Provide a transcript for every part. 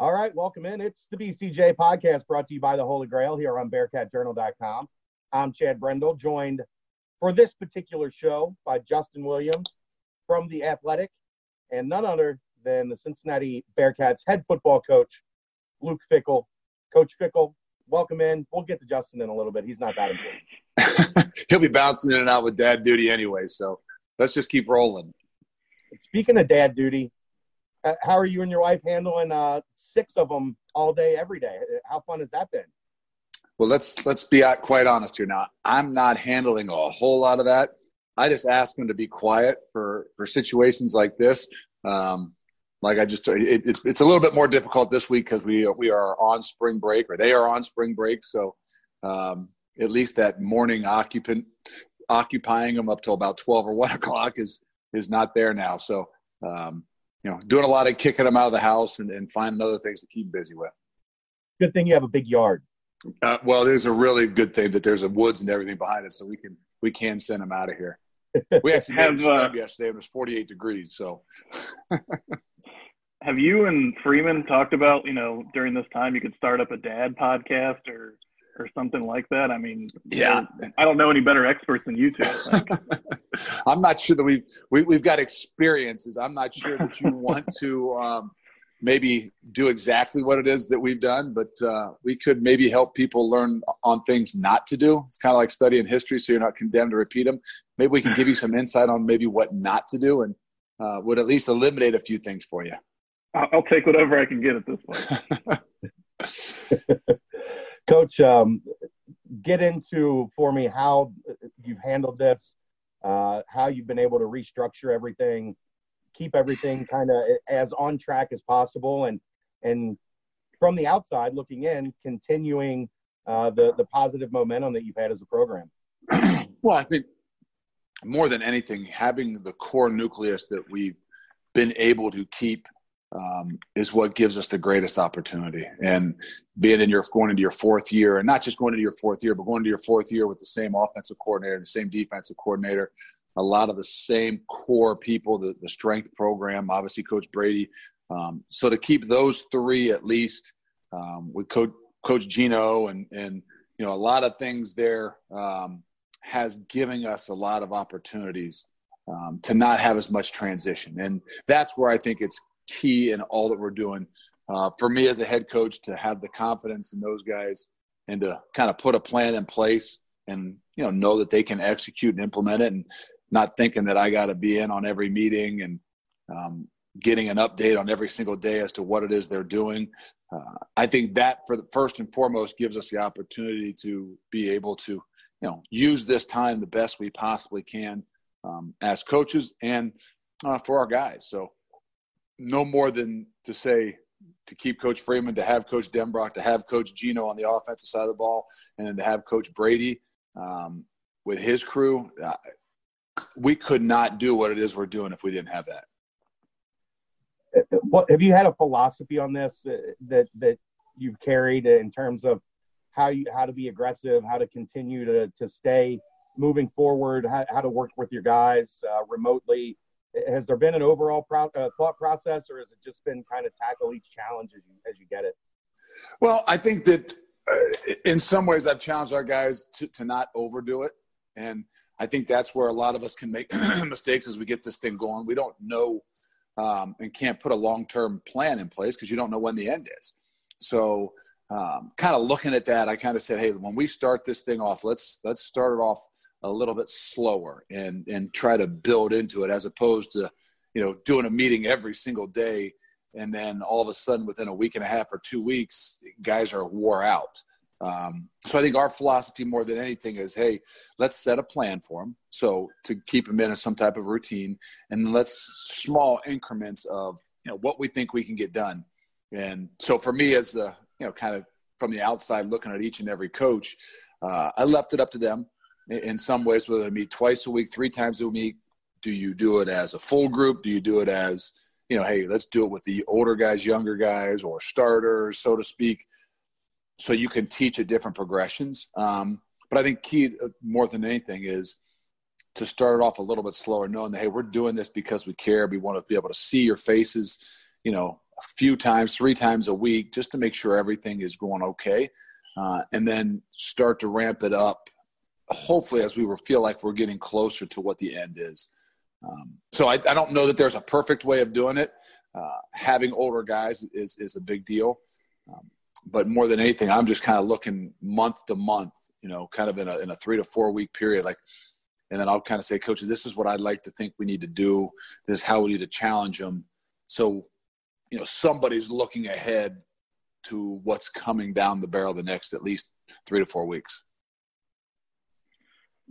All right, welcome in. It's the BCJ podcast brought to you by the Holy Grail here on BearcatJournal.com. I'm Chad Brendel, joined for this particular show by Justin Williams from The Athletic and none other than the Cincinnati Bearcats head football coach, Luke Fickell. Coach Fickell, welcome in. We'll get to Justin in a little bit. He's not that important. He'll be bouncing in and out with dad duty anyway, so let's just keep rolling. Speaking of dad duty, how are you and your wife handling uh, six of them all day, every day? How fun has that been? Well, let's let's be quite honest here. Now, I'm not handling a whole lot of that. I just ask them to be quiet for for situations like this. Um, like I just, it, it's it's a little bit more difficult this week because we we are on spring break or they are on spring break. So um, at least that morning occupant occupying them up till about twelve or one o'clock is is not there now. So um, you know, doing a lot of kicking them out of the house and, and finding other things to keep busy with. Good thing you have a big yard. Uh, well, it is a really good thing that there's a woods and everything behind it, so we can we can send them out of here. We actually have uh, yesterday. It was 48 degrees, so. have you and Freeman talked about you know during this time you could start up a dad podcast or or something like that? I mean, yeah, I don't know any better experts than you two. I am not sure that we've we, have we have got experiences. I'm not sure that you want to um, maybe do exactly what it is that we've done, but uh, we could maybe help people learn on things not to do. It's kind of like studying history, so you're not condemned to repeat them. Maybe we can give you some insight on maybe what not to do, and uh, would at least eliminate a few things for you. I'll take whatever I can get at this point. Coach, um, get into for me how you've handled this, uh, how you've been able to restructure everything, keep everything kind of as on track as possible, and and from the outside looking in, continuing uh, the the positive momentum that you've had as a program. well, I think more than anything, having the core nucleus that we've been able to keep um, is what gives us the greatest opportunity. And being in your going into your fourth year, and not just going into your fourth year, but going into your fourth year with the same offensive coordinator, the same defensive coordinator, a lot of the same core people, the, the strength program, obviously Coach Brady. Um, so to keep those three at least um, with Coach Coach Gino and and you know a lot of things there um, has given us a lot of opportunities um, to not have as much transition, and that's where I think it's key in all that we're doing. Uh, for me as a head coach to have the confidence in those guys and to kind of put a plan in place and you know know that they can execute and implement it and not thinking that I got to be in on every meeting and um, getting an update on every single day as to what it is they're doing. Uh, I think that for the first and foremost gives us the opportunity to be able to you know use this time the best we possibly can um, as coaches and uh, for our guys. So no more than to say to keep Coach Freeman, to have Coach Denbrock, to have Coach Gino on the offensive side of the ball, and then to have Coach Brady um, with his crew. Uh, we could not do what it is we're doing if we didn't have that. What have you had a philosophy on this uh, that that you've carried in terms of how you how to be aggressive, how to continue to to stay moving forward, how, how to work with your guys uh, remotely? Has there been an overall pro- uh, thought process or has it just been kind of tackle each challenge as you as you get it? Well i think that uh, in some ways i've challenged our guys to, to not overdo it. And i think that's where a lot of us can make mistakes as we get this thing going. We don't know um, and can't put a long-term plan in place because you don't know when the end is. So um, kind of looking at that i kind of said hey when we start this thing off let's let's start it off a little bit slower and and try to build into it as opposed to you know doing a meeting every single day and then all of a sudden within a week and a half or two weeks guys are wore out. Um, so i think our philosophy more than anything is hey let's set a plan for them so to keep them in some type of routine and let's small increments of you know what we think we can get done. And so for me as the you know kind of from the outside looking at each and every coach uh, i left it up to them in some ways, whether it meet twice a week, three times a week. Do you do it as a full group? Do you do it as, you know, hey, let's do it with the older guys, younger guys, or starters, so to speak, so you can teach at different progressions. Um, but I think key uh, more than anything is to start it off a little bit slower, knowing that hey, we're doing this because we care. We want to be able to see your faces, you know, a few times, three times a week, just to make sure everything is going okay, uh, and then start to ramp it up. Hopefully, as we feel like we're getting closer to what the end is. Um, so I, I, don't know that there's a perfect way of doing it. Uh, having older guys is is a big deal, um, but more than anything, I'm just kind of looking month to month. You know, kind of in a in a three to four week period, like and then I'll kind of say, coaches, this is what I'd like to think we need to do. This is how we need to challenge them. So, you know, somebody's looking ahead to what's coming down the barrel the next at least three to four weeks.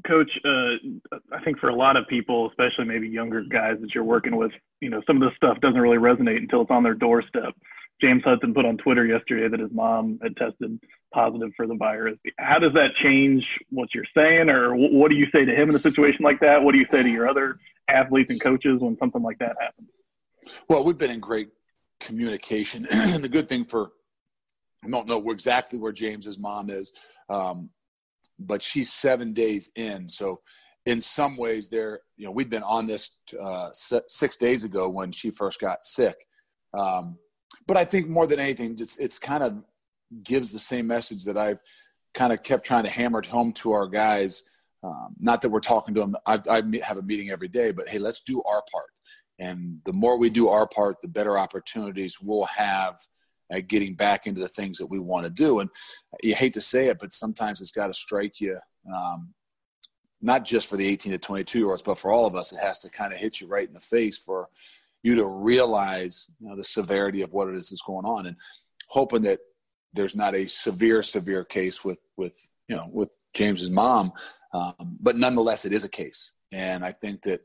Coach, uh, I think for a lot of people, especially maybe younger guys that you're working with, you know, some of this stuff doesn't really resonate until it's on their doorstep. James Hudson put on Twitter yesterday that his mom had tested positive for the virus. How does that change what you're saying, or what do you say to him in a situation like that? What do you say to your other athletes and coaches when something like that happens? Well, we've been in great communication, and the good thing for I don't know exactly where James's mom is, um, but she's seven days in, so in some ways, there you know we've been on this uh, six days ago when she first got sick. Um, but I think more than anything, it's, it's kind of gives the same message that I've kind of kept trying to hammer home to our guys. Um, not that we're talking to them, I, I have a meeting every day, but hey, let's do our part. And the more we do our part, the better opportunities we'll have at getting back into the things that we want to do. And you hate to say it, but sometimes it's got to strike you. Um, not just for the 18 to 22 year olds, but for all of us, it has to kind of hit you right in the face for you to realize you know, the severity of what it is that's going on, and hoping that there's not a severe, severe case with with you know with James's mom, um, but nonetheless, it is a case, and I think that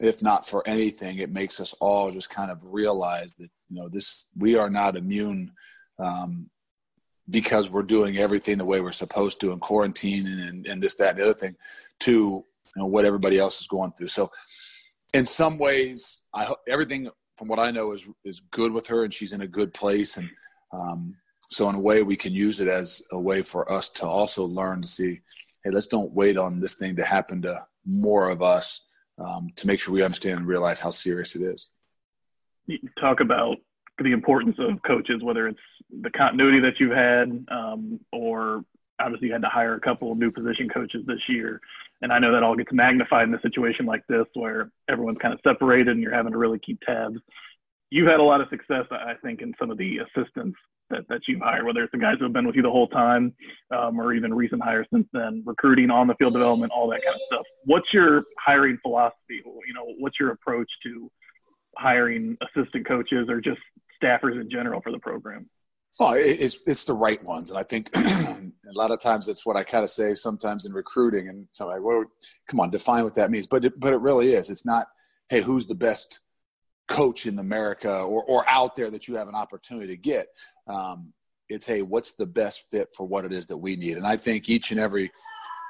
if not for anything, it makes us all just kind of realize that you know this we are not immune um, because we're doing everything the way we're supposed to in quarantine and, and, and this that and the other thing to you know what everybody else is going through. So in some ways, I everything from what I know is is good with her, and she's in a good place, and um, so in a way we can use it as a way for us to also learn to see, hey, let's don't wait on this thing to happen to more of us um, to make sure we understand and realize how serious it is. You talk about the importance of coaches, whether it's the continuity that you've had, um, or obviously you had to hire a couple of new position coaches this year. And I know that all gets magnified in a situation like this where everyone's kind of separated and you're having to really keep tabs. You've had a lot of success, I think, in some of the assistants that, that you've hired, whether it's the guys who have been with you the whole time um, or even recent hires since then, recruiting, on the field development, all that kind of stuff. What's your hiring philosophy? You know, what's your approach to hiring assistant coaches or just staffers in general for the program? Well, it's it's the right ones, and I think a lot of times it's what I kind of say sometimes in recruiting, and so like, well, come on, define what that means. But it, but it really is. It's not, hey, who's the best coach in America or or out there that you have an opportunity to get. Um, it's hey, what's the best fit for what it is that we need? And I think each and every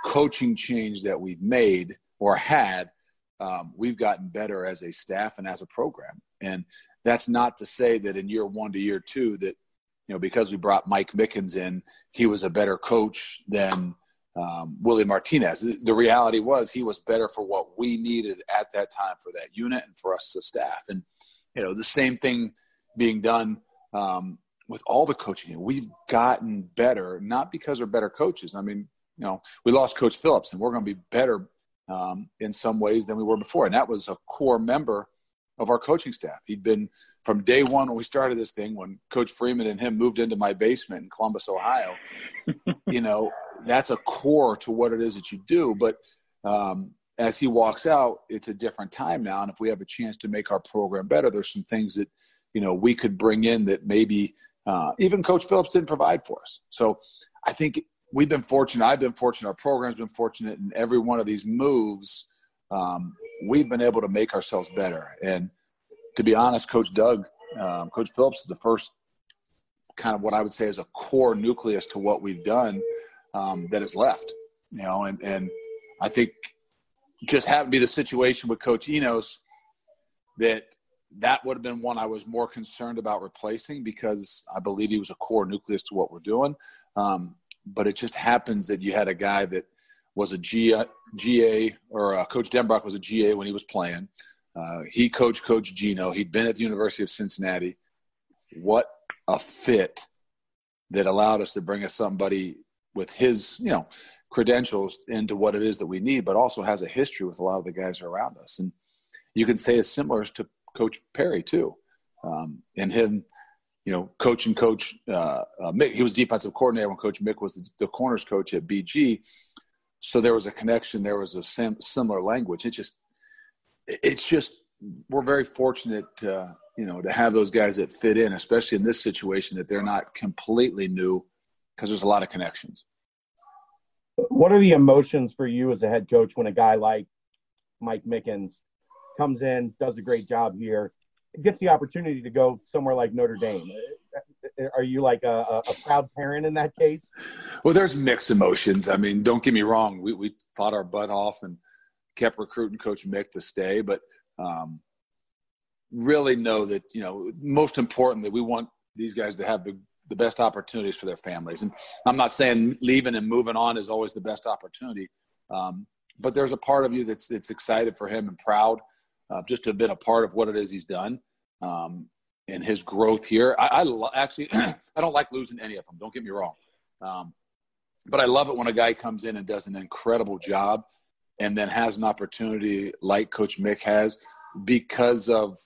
coaching change that we've made or had, um, we've gotten better as a staff and as a program. And that's not to say that in year one to year two that you know, because we brought Mike Mickens in, he was a better coach than um, Willie Martinez. The reality was he was better for what we needed at that time for that unit and for us as staff. And, you know, the same thing being done um, with all the coaching. We've gotten better, not because we're better coaches. I mean, you know, we lost Coach Phillips, and we're going to be better um, in some ways than we were before. And that was a core member of our coaching staff. He'd been from day one when we started this thing, when Coach Freeman and him moved into my basement in Columbus, Ohio. you know, that's a core to what it is that you do. But um, as he walks out, it's a different time now. And if we have a chance to make our program better, there's some things that, you know, we could bring in that maybe uh, even Coach Phillips didn't provide for us. So I think we've been fortunate. I've been fortunate. Our program's been fortunate in every one of these moves. Um, we've been able to make ourselves better. And to be honest, Coach Doug, um, Coach Phillips is the first kind of what I would say is a core nucleus to what we've done um, that is left. You know, and and I think just happened to be the situation with Coach Enos that that would have been one I was more concerned about replacing because I believe he was a core nucleus to what we're doing. Um, but it just happens that you had a guy that was a G, GA, or uh, Coach Denbrock was a GA when he was playing. Uh, he coached Coach Gino. He'd been at the University of Cincinnati. what a fit that allowed us to bring us somebody with his, you know, credentials into what it is that we need, but also has a history with a lot of the guys around us. And you can say it's similar to Coach Perry too, um, and him, you know, coaching Coach uh, uh, Mick. He was defensive coordinator when Coach Mick was the, the, corners coach at BG. So there was a connection. There was a sim- similar language. It just, it's just, we're very fortunate, to, you know, to have those guys that fit in, especially in this situation that they're not completely new, because there's a lot of connections. What are the emotions for you as a head coach when a guy like Mike Mickens comes in, does a great job here, gets the opportunity to go somewhere like Notre Dame? Are you like a, a proud parent in that case? Well, there's mixed emotions. I mean, don't get me wrong. We, we fought our butt off and kept recruiting Coach Mick to stay, but um, really know that, you know, most importantly, we want these guys to have the the best opportunities for their families. And I'm not saying leaving and moving on is always the best opportunity, um, but there's a part of you that's that's excited for him and proud uh, just to have been a part of what it is he's done um, and his growth here. I, I lo- actually I don't like losing any of them. Don't get me wrong, um, but I love it when a guy comes in and does an incredible job and then has an opportunity like Coach Mick has because of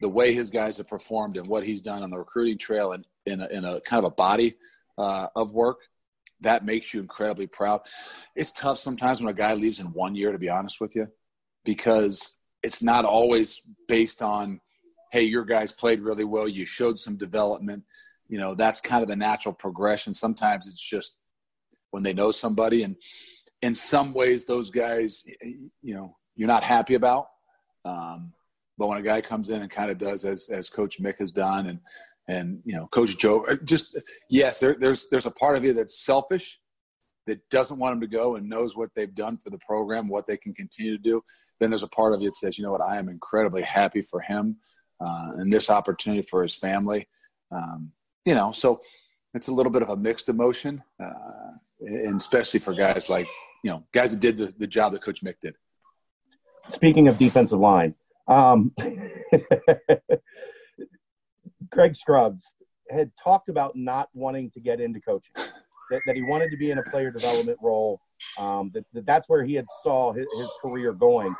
the way his guys have performed and what he's done on the recruiting trail and in a, in a kind of a body uh, of work, that makes you incredibly proud. It's tough sometimes when a guy leaves in one year, to be honest with you, because it's not always based on, hey, your guys played really well, you showed some development. You know, that's kind of the natural progression. Sometimes it's just when they know somebody, and in some ways, those guys, you know, you're not happy about. Um, but when a guy comes in and kind of does as as Coach Mick has done, and and you know coach joe uh, just yes there, there's there's a part of you that's selfish that doesn't want them to go and knows what they've done for the program what they can continue to do then there's a part of you that says you know what? I am incredibly happy for him uh, and this opportunity for his family. Um, you know so it's a little bit of a mixed emotion uh, and especially for guys like you know guys that did the, the job that coach mick did. Speaking of defensive line um, Greg Scruggs had talked about not wanting to get into coaching, that, that he wanted to be in a player development role. Um, that, that, that's where he had saw his, his career going.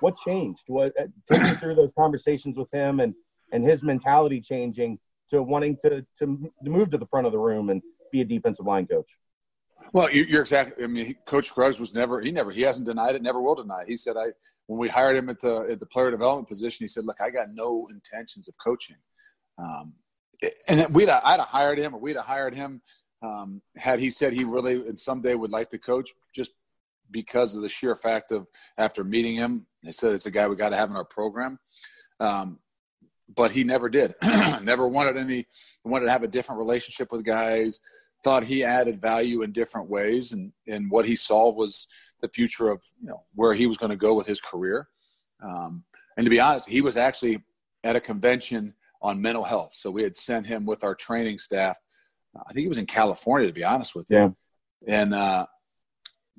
What changed? What uh, take me through those conversations with him and and his mentality changing to wanting to to move to the front of the room and be a defensive line coach. Well, you're exactly. I mean, Coach Scruggs was never. He never. He hasn't denied it. Never will deny. It. He said, "I when we hired him at the at the player development position, he said, look, I got no intentions of coaching." Um, and we'd I'd have hired him, or we'd have hired him um, had he said he really and someday would like to coach, just because of the sheer fact of after meeting him, they said it's a guy we got to have in our program. Um, but he never did. never wanted any. Wanted to have a different relationship with guys. Thought he added value in different ways, and and what he saw was the future of you know where he was going to go with his career. Um, and to be honest, he was actually at a convention on mental health. So we had sent him with our training staff. I think he was in California, to be honest with you. Yeah. And uh,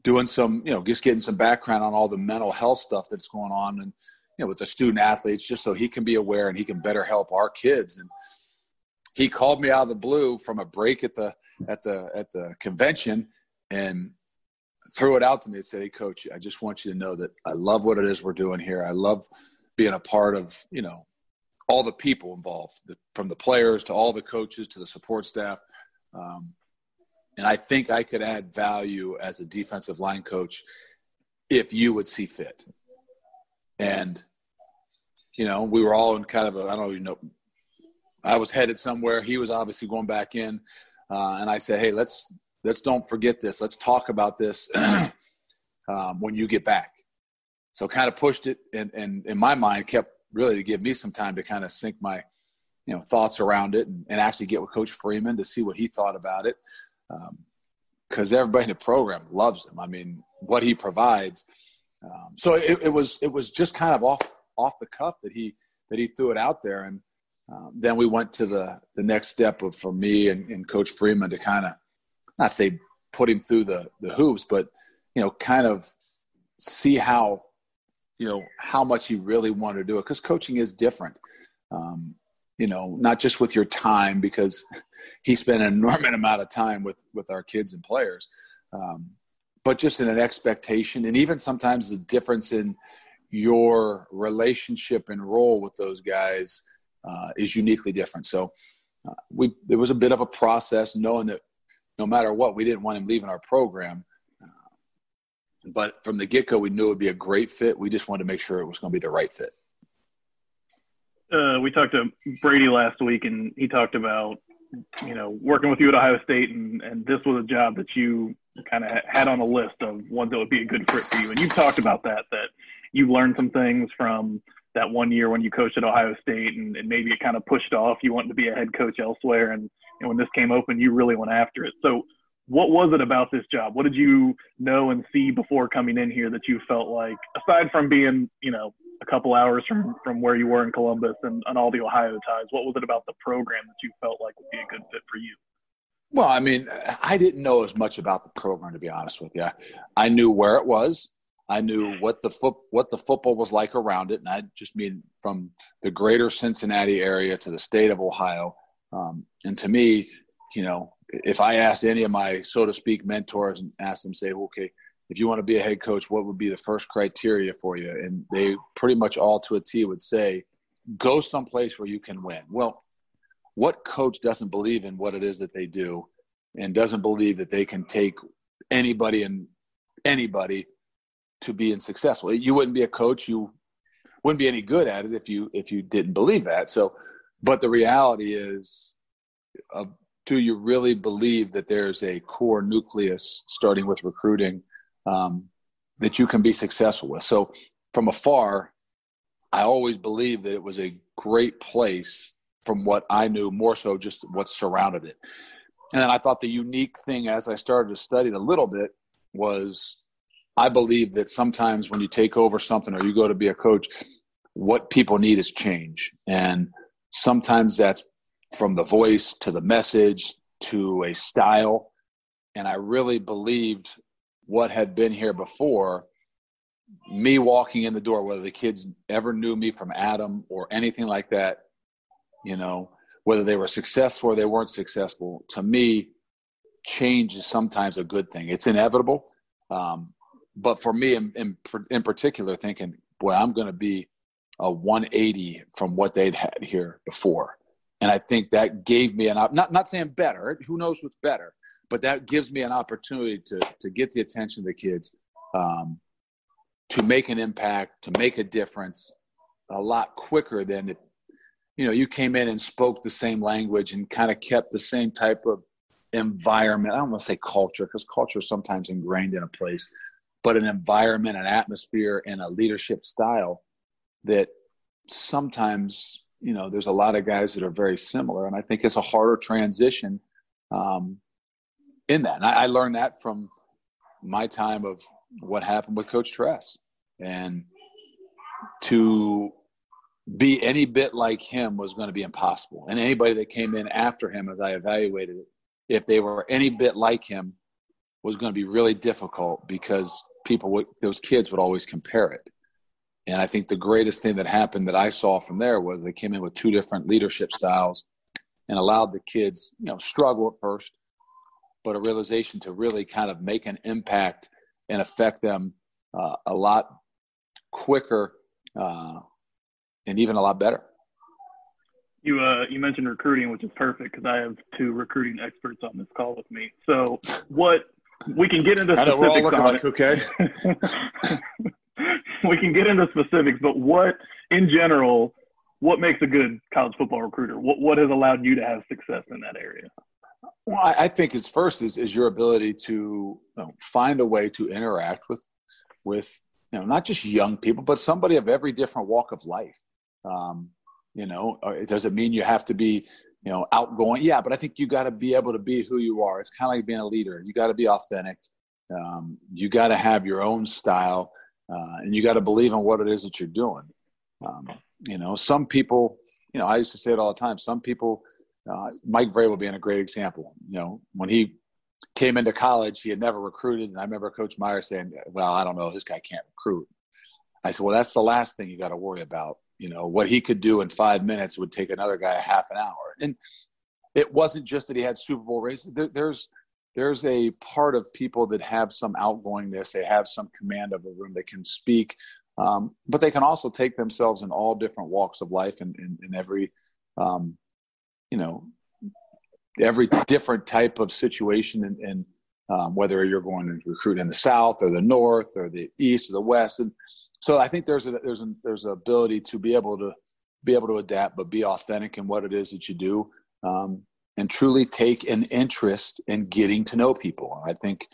doing some, you know, just getting some background on all the mental health stuff that's going on, and you know, with the student athletes, just so he can be aware and he can better help our kids. And he called me out of the blue from a break at the at the at the convention, and threw it out to me and said, "Hey, coach, I just want you to know that I love what it is we're doing here. I love being a part of, you know, all the people involved, the, from the players to all the coaches to the support staff. Um, and I think I could add value as a defensive line coach if you would see fit. And, you know, we were all in kind of a, I don't even know, I was headed somewhere. He was obviously going back in. Uh, and I said, hey, let's, let's don't forget this. Let's talk about this um, when you get back. So kind of pushed it and, and in my mind kept really to give me some time to kind of sink my you know thoughts around it and, and actually get with coach freeman to see what he thought about it. Because um, everybody in the program loves him. I mean what he provides. Um, so it, it, was it was just kind of off off the cuff that he that he threw it out there. And um, then we went to the the next step of for me and, and coach freeman to kind of not say put him through the the hoops but you know kind of see how you know how much he really wanted to do it. Because coaching is different. Um, you know, not just with your time because he spent an enormous amount of time with with our kids and players, um, but just in an expectation, and even sometimes the difference in your relationship and role with those guys uh, is uniquely different. So uh, we it was a bit of a process, knowing that no matter what, we didn't want him leaving our program. Uh, but from the get go, we knew it would be a great fit. We just wanted to make sure it was going to be the right fit. Uh, we talked to Brady last week, and he talked about you know working with you at Ohio State, and and this was a job that you kind of had on a list of ones that would be a good fit for you. And you talked about that that you learned some things from that one year when you coached at Ohio State, and, and maybe it kind of pushed off. You wanted to be a head coach elsewhere, and, and when this came open, you really went after it. So, what was it about this job? What did you know and see before coming in here that you felt like, aside from being, you know, a couple hours from from where you were in Columbus and, and all the Ohio ties, what was it about the program that you felt like would be a good fit for you? Well, I mean, I didn't know as much about the program to be honest with you. I knew where it was. I knew what the foot what the football was like around it, and I just mean from the greater Cincinnati area to the state of Ohio. Um, and to me, you know, if I asked any of my so to speak mentors and asked them, say, okay, if you want to be a head coach, what would be the first criteria for you? And they pretty much all to a T would say, go someplace where you can win. Well, what coach doesn't believe in what it is that they do and doesn't believe that they can take anybody and anybody to being successful. You wouldn't be a coach. You wouldn't be any good at it if you if you didn't believe that. So, but the reality is, uh, do you really believe that there's a core nucleus starting with recruiting um, that you can be successful with? So, from afar, I always believed that it was a great place from what I knew, more so just what surrounded it. And then I thought the unique thing as I started to study it a little bit was I believe that sometimes when you take over something or you go to be a coach, what people need is change. And sometimes that's from the voice to the message to a style. And I really believed what had been here before me walking in the door, whether the kids ever knew me from Adam or anything like that, you know, whether they were successful or they weren't successful, to me, change is sometimes a good thing. It's inevitable. Um, but for me in, in, in particular thinking boy i'm going to be a 180 from what they'd had here before and i think that gave me an op- not not saying better who knows what's better but that gives me an opportunity to to get the attention of the kids um, to make an impact to make a difference a lot quicker than it you know you came in and spoke the same language and kind of kept the same type of environment. I don't want to say culture because culture is sometimes ingrained in a place but an environment, an atmosphere, and a leadership style that sometimes, you know, there's a lot of guys that are very similar. And I think it's a harder transition um, in that. And I, I learned that from my time of what happened with Coach Tress. And to be any bit like him was going to be impossible. And anybody that came in after him, as I evaluated it, if they were any bit like him, was going to be really difficult because people would, those kids would always compare it. And I think the greatest thing that happened that I saw from there was they came in with two different leadership styles and allowed the kids, you know, struggle at first, but a realization to really kind of make an impact and affect them uh, a lot quicker uh, and even a lot better. You uh, you mentioned recruiting, which is perfect because I have two recruiting experts on this call with me. So, what we can get into specifics. I know, we're all looking like, okay. we can get into specifics, but what, in general, what makes a good college football recruiter? What what has allowed you to have success in that area? Well, I, think it's first is is your ability to find a way to interact with with you know not just young people, but somebody of every different walk of life. Um, you know, uh, it doesn't mean you have to be you know, outgoing. Yeah, but I think you got to be able to be who you are. It's kind of like being a leader. You got to be authentic. Um, you got to have your own style, uh, and you got to believe in what it is that you're doing. Um, you know, some people, you know, I used to say it all the time. Some people, uh, Mike Vrabel being a great example. You know, when he came into college, he had never recruited, and I remember Coach Meyer saying, "Well, I don't know, this guy can't recruit." I said, "Well, that's the last thing you got to worry about You know, what he could do in five minutes would take another guy a half an hour. And it wasn't just that he had Super Bowl races. There, there's there's a part of people that have some outgoingness. They have some command of a room. They can speak, um, but they can also take themselves in all different walks of life and in, every, um, you know, every different type of situation and, and um, whether you're going to recruit in the South or the North or the East or the West. And so I think there's a, there's a, there's an ability to be able to be able to adapt, but be authentic in what it is that you do. Um, and truly take an interest in getting to know people. I think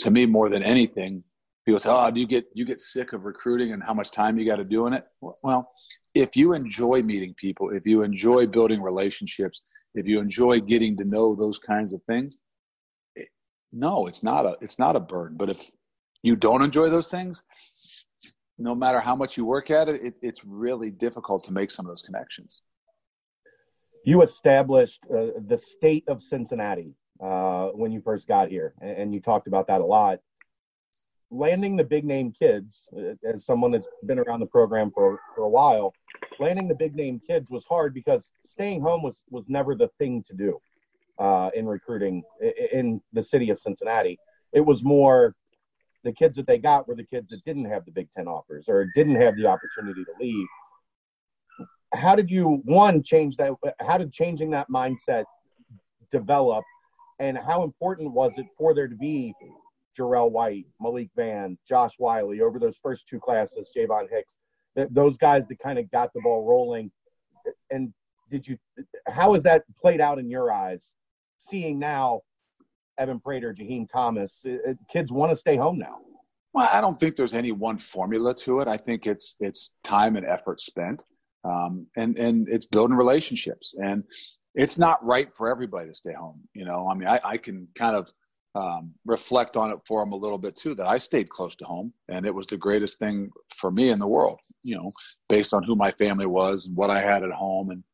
to me, more than anything, people say, "Oh, do you get you get sick of recruiting and how much time you got to do in it?" Well, if you enjoy meeting people, if you enjoy building relationships, if you enjoy getting to know those kinds of things, no, it's not a it's not a burden. But if you don't enjoy those things, no matter how much you work at it, it it's really difficult to make some of those connections. You established uh, the state of Cincinnati uh, when you first got here, and, you talked about that a lot landing the big name kids, uh, as someone that's been around the program for, for a while, landing the big name kids was hard because staying home was, was never the thing to do uh, in recruiting in the city of Cincinnati. It was more the kids that they got were the kids that didn't have the Big Ten offers or didn't have the opportunity to leave. How did you, one, change that? How did changing that mindset develop? And how important was it for there to be Jarrell White, Malik Vann, Josh Wiley over those first two classes, Javon Hicks, th- those guys that kind of got the ball rolling. And did you, how has that played out in your eyes? Seeing now Evan Prater, Jaheim Thomas, kids want to stay home now. Well, I don't think there's any one formula to it. I think it's it's time and effort spent, um, and and it's building relationships. And it's not right for everybody to stay home. You know, I mean, I, I can kind of um, reflect on it for him a little bit too that I stayed close to home and it was the greatest thing for me in the world, you know, based on who my family was and what I had at home and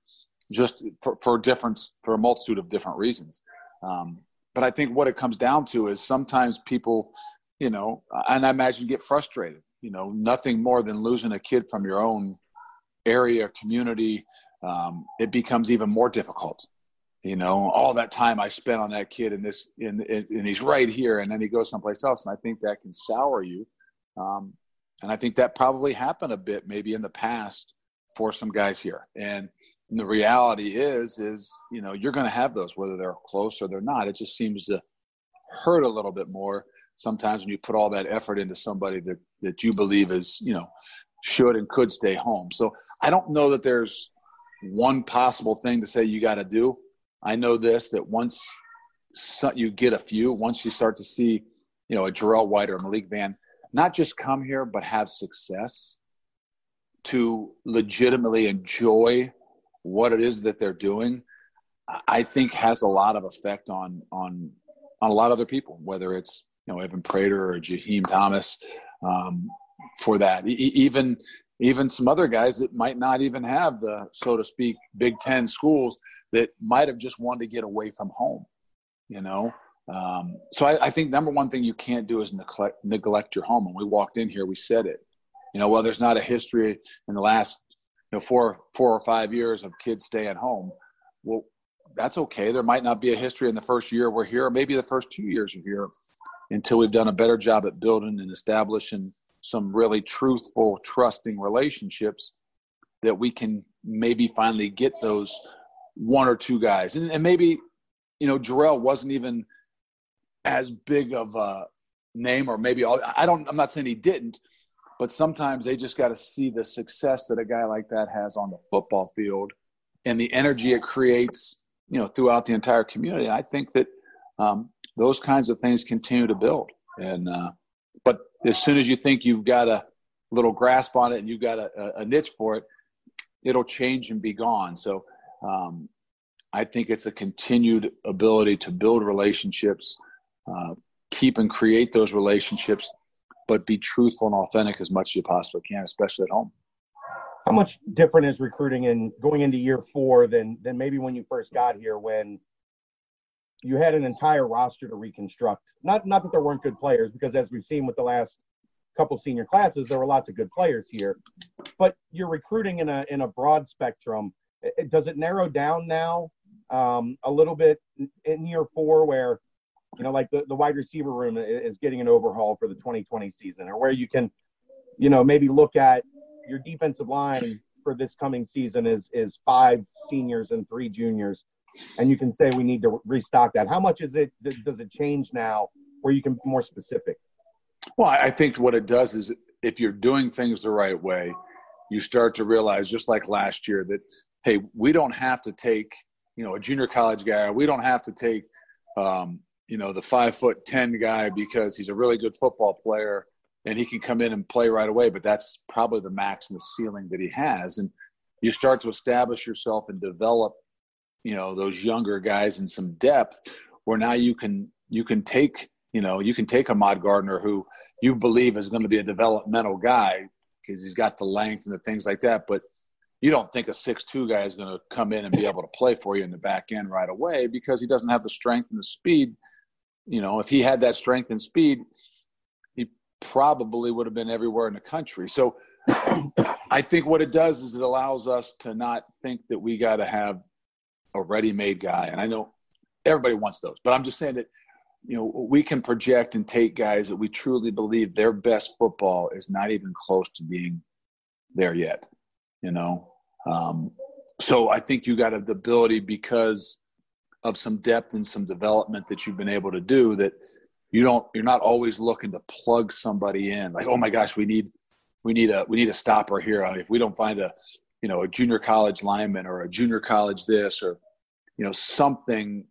just for, for different, for a multitude of different reasons. Um, but I think what it comes down to is sometimes people, you know, and I imagine get frustrated, you know, nothing more than losing a kid from your own area, community. Um, it becomes even more difficult. You know all that time i spent on that kid and this and, and he's right here and then he goes someplace else and i think that can sour you. Um, and i think that probably happened a bit maybe in the past for some guys here. And the reality is is you know you're going to have those whether they're close or they're not. It just seems to hurt a little bit more sometimes when you put all that effort into somebody that that you believe is you know should and could stay home. So i don't know that there's one possible thing to say you got to do. I know this that once you get a few, once you start to see, you know, a Jarrell White or Malik Vann, not just come here but have success, to legitimately enjoy what it is that they're doing, I think has a lot of effect on on on a lot of other people, whether it's you know Evan Prater or Jaheim Thomas, um, for that. E- even even some other guys that might not even have the, so to speak, Big Ten schools that might have just wanted to get away from home, you know? Um, so I, I, think number one thing you can't do is neglect, neglect your home. When we walked in here, we said it, you know, well, there's not a history in the last, you know, four, four or five years of kids staying home. Well, that's okay. There might not be a history in the first year we're here, or maybe the first two years we're here until we've done a better job at building and establishing some really truthful, trusting relationships that we can maybe finally get those one or two guys. And, and maybe, you know, Jarrell wasn't even as big of a name, or maybe all, I don't, I'm not saying he didn't, but sometimes they just got to see the success that a guy like that has on the football field and the energy it creates, you know, throughout the entire community. I think that um, those kinds of things continue to build. And, uh, as soon as you think you've got a little grasp on it and you've got a, a niche for it, it'll change and be gone. So um, I think it's a continued ability to build relationships, uh, keep and create those relationships, but be truthful and authentic as much as you possibly can, especially at home. How much different is recruiting in going into year four than than maybe when you first got here when you had an entire roster to reconstruct. Not not that there weren't good players, because as we've seen with the last couple senior classes, there were lots of good players here. But you're recruiting in a in a broad spectrum. Does it narrow down now um, a little bit in year four, where you know, like the, the wide receiver room is getting an overhaul for the 2020 season, or where you can, you know, maybe look at your defensive line for this coming season is is five seniors and three juniors, and you can say we need to restock that. How much is it? Does it change now, where you can be more specific? Well, I think what it does is if you're doing things the right way, you start to realize, just like last year, that hey, we don't have to take you know a junior college guy. We don't have to take um, you know the five foot ten guy because he's a really good football player and he can come in and play right away. But that's probably the max and the ceiling that he has. And you start to establish yourself and develop you know those younger guys in some depth where now you can you can take you know, you can take Ahmad Gardner, who you believe is going to be a developmental guy because he's got the length and the things like that, but you don't think a six-two guy is going to come in and be able to play for you in the back end right away because he doesn't have the strength and the speed. You know, if he had that strength and speed, he probably would have been everywhere in the country. So I think what it does is it allows us to not think that we got to have a ready-made guy. And I know everybody wants those, but I'm just saying that – you know, we can project and take guys that we truly believe their best football is not even close to being there yet. You know, um, so I think you got the ability because of some depth and some development that you've been able to do that you don't you're not always looking to plug somebody in like oh my gosh we need we need a we need a stopper here if we don't find a you know a junior college lineman or a junior college this or you know something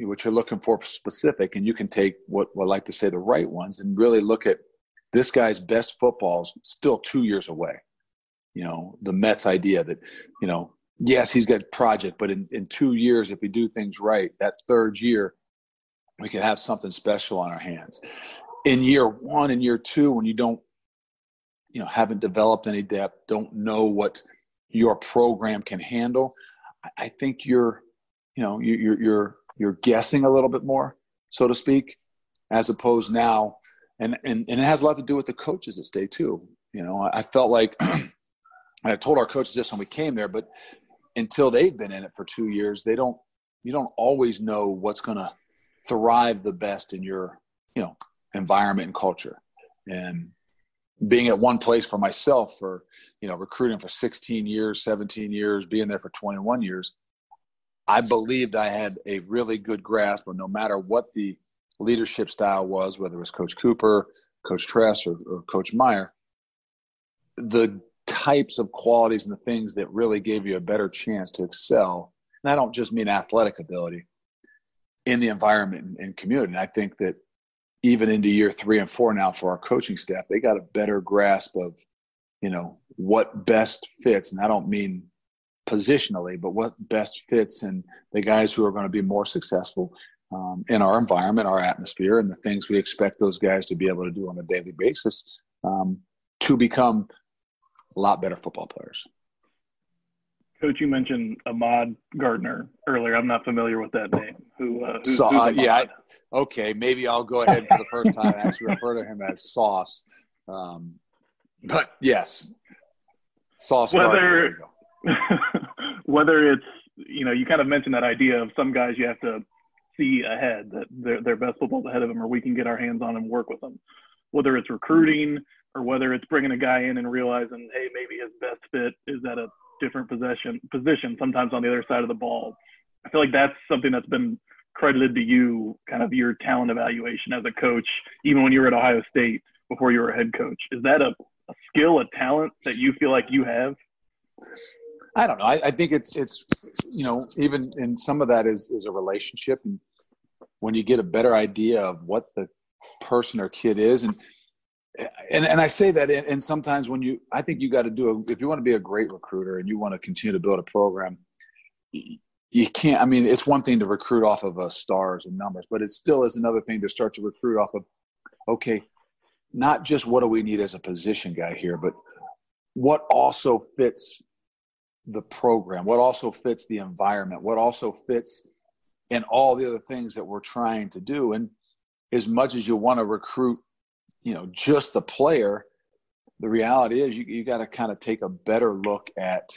what you're looking for specific, and you can take what I like to say the right ones and really look at this guy's best footballs still two years away. You know, the Mets idea that, you know, yes, he's got project, but in, in two years, if we do things right, that third year, we could have something special on our hands. In year one and year two, when you don't, you know, haven't developed any depth, don't know what your program can handle, I think you're, you know, you're, you're you're guessing a little bit more, so to speak, as opposed now, and and, and it has a lot to do with the coaches at state too. You know, I felt like I told our coaches this when we came there, but until they've been in it for two years, they don't you don't always know what's going to thrive the best in your you know environment and culture. And being at one place for myself for you know recruiting for 16 years 17 years being there for 21 years I believed I had a really good grasp of no matter what the leadership style was, whether it was Coach Cooper, Coach Tress, or, or Coach Meyer, the types of qualities and the things that really gave you a better chance to excel. And I don't just mean athletic ability in the environment and, community. And I think that even into year three and four now for our coaching staff, they got a better grasp of, you know, what best fits. And I don't mean positionally, but what best fits and the guys who are going to be more successful um, in our environment, our atmosphere, and the things we expect those guys to be able to do on a daily basis um, to become a lot better football players. Coach, you mentioned Ahmad Gardner earlier. I'm not familiar with that name. Who? Uh, uh, yeah. I, okay, maybe I'll go ahead for the first time and actually refer to him as Sauce. Um, but yes, Sauce. Whether whether it's you know you kind of mentioned that idea of some guys you have to see ahead that their their best football's ahead of them, or we can get our hands on and work with them. Whether it's recruiting or whether it's bringing a guy in and realizing, hey, maybe his best fit is at a different position position, sometimes on the other side of the ball. I feel like that's something that's been credited to you, kind of your talent evaluation as a coach, even when you were at Ohio State before you were a head coach. Is that a, a skill, a talent that you feel like you have? I don't know. I, I, think it's it's you know even in some of that is is a relationship, and when you get a better idea of what the person or kid is, and and and I say that, and, and sometimes when you, I think you got to do a, if you want to be a great recruiter and you want to continue to build a program, you can't. I mean, it's one thing to recruit off of uh, stars and numbers, but it still is another thing to start to recruit off of. Okay, not just what do we need as a position guy here, but what also fits the program, what also fits the environment, what also fits and all the other things that we're trying to do. And as much as you want to recruit, you know, just the player, the reality is you, you got to kind of take a better look at